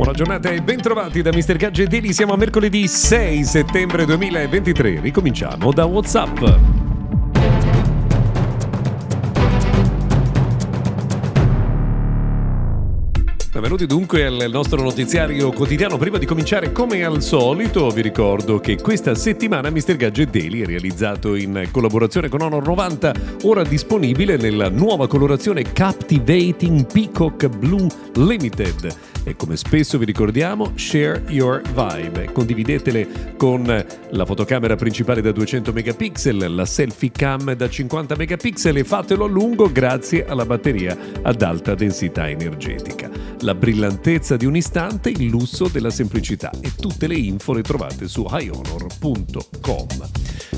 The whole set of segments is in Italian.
Buona giornata e bentrovati da Mr. Gadget Daily. Siamo a mercoledì 6 settembre 2023. Ricominciamo da WhatsApp. Benvenuti dunque al nostro notiziario quotidiano. Prima di cominciare, come al solito, vi ricordo che questa settimana Mr. Gadget Daily è realizzato in collaborazione con Honor 90, ora disponibile nella nuova colorazione Captivating Peacock Blue Limited. E come spesso vi ricordiamo, share your vibe. Condividetele con la fotocamera principale da 200 megapixel, la selfie cam da 50 megapixel e fatelo a lungo grazie alla batteria ad alta densità energetica. La brillantezza di un istante, il lusso della semplicità e tutte le info le trovate su highhonor.com.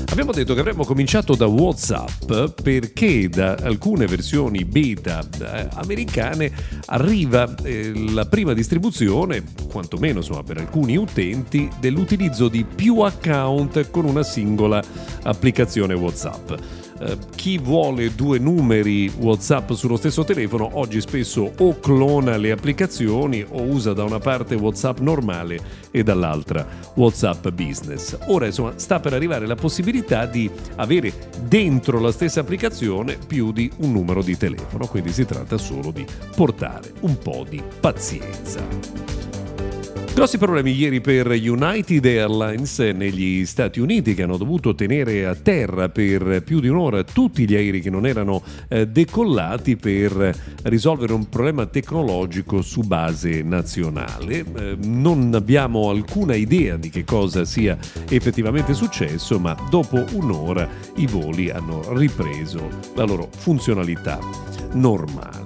Abbiamo detto che avremmo cominciato da WhatsApp perché da alcune versioni beta eh, americane arriva eh, la prima distribuzione, quantomeno insomma, per alcuni utenti, dell'utilizzo di più account con una singola applicazione WhatsApp. Eh, chi vuole due numeri WhatsApp sullo stesso telefono oggi spesso o clona le applicazioni o usa da una parte WhatsApp normale e dall'altra WhatsApp Business. Ora insomma sta per arrivare la possibilità di avere dentro la stessa applicazione più di un numero di telefono, quindi si tratta solo di portare un po' di pazienza. Grossi problemi ieri per United Airlines negli Stati Uniti che hanno dovuto tenere a terra per più di un'ora tutti gli aerei che non erano eh, decollati per risolvere un problema tecnologico su base nazionale. Eh, non abbiamo alcuna idea di che cosa sia effettivamente successo, ma dopo un'ora i voli hanno ripreso la loro funzionalità normale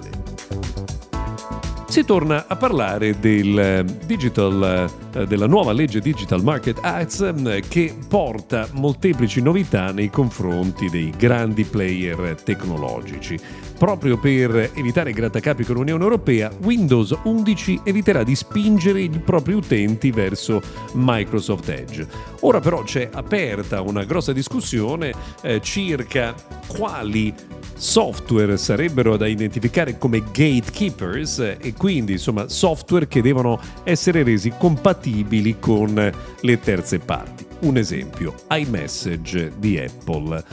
si torna a parlare del eh, digital, eh, della nuova legge Digital Market Act eh, che porta molteplici novità nei confronti dei grandi player tecnologici. Proprio per evitare grattacapi con l'Unione Europea, Windows 11 eviterà di spingere i propri utenti verso Microsoft Edge. Ora però c'è aperta una grossa discussione eh, circa quali software sarebbero da identificare come gatekeepers e quindi insomma software che devono essere resi compatibili con le terze parti. Un esempio, iMessage di Apple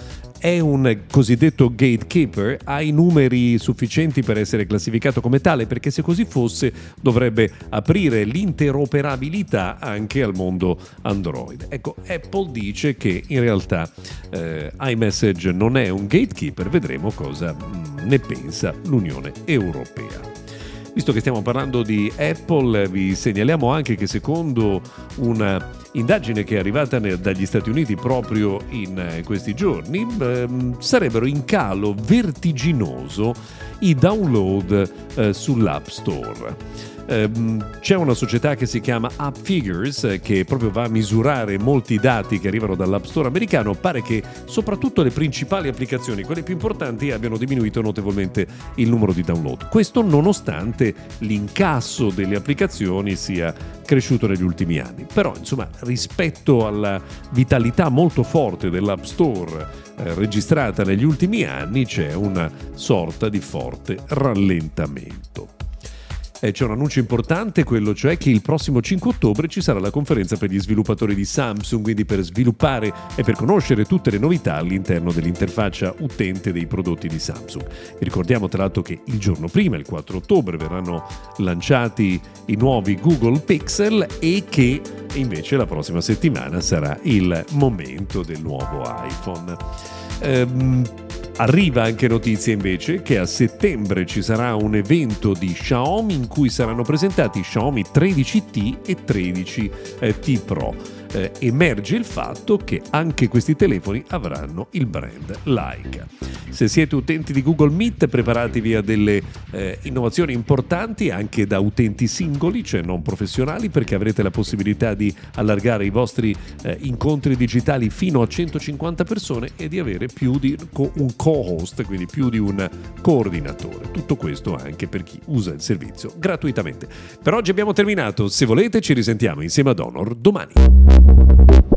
è un cosiddetto gatekeeper, ha i numeri sufficienti per essere classificato come tale, perché se così fosse dovrebbe aprire l'interoperabilità anche al mondo Android. Ecco, Apple dice che in realtà eh, iMessage non è un gatekeeper, vedremo cosa mm, ne pensa l'Unione Europea. Visto che stiamo parlando di Apple, vi segnaliamo anche che secondo una indagine che è arrivata dagli Stati Uniti proprio in eh, questi giorni, ehm, sarebbero in calo vertiginoso i download eh, sull'App Store. Ehm, c'è una società che si chiama AppFigures eh, che proprio va a misurare molti dati che arrivano dall'App Store americano. Pare che soprattutto le principali applicazioni, quelle più importanti, abbiano diminuito notevolmente il numero di download. Questo nonostante l'incasso delle applicazioni sia cresciuto negli ultimi anni. Però, insomma, rispetto alla vitalità molto forte dell'App Store eh, registrata negli ultimi anni, c'è una sorta di forte rallentamento eh, c'è un annuncio importante, quello cioè che il prossimo 5 ottobre ci sarà la conferenza per gli sviluppatori di Samsung, quindi per sviluppare e per conoscere tutte le novità all'interno dell'interfaccia utente dei prodotti di Samsung. Vi ricordiamo tra l'altro che il giorno prima, il 4 ottobre, verranno lanciati i nuovi Google Pixel e che invece la prossima settimana sarà il momento del nuovo iPhone. Ehm, Arriva anche notizia invece che a settembre ci sarà un evento di Xiaomi in cui saranno presentati Xiaomi 13T e 13T Pro. Eh, emerge il fatto che anche questi telefoni avranno il brand Leica. Se siete utenti di Google Meet, preparatevi a delle eh, innovazioni importanti anche da utenti singoli, cioè non professionali, perché avrete la possibilità di allargare i vostri eh, incontri digitali fino a 150 persone e di avere più di un co-host, quindi più di un coordinatore. Tutto questo anche per chi usa il servizio gratuitamente. Per oggi abbiamo terminato, se volete ci risentiamo insieme ad Honor domani. Thank you.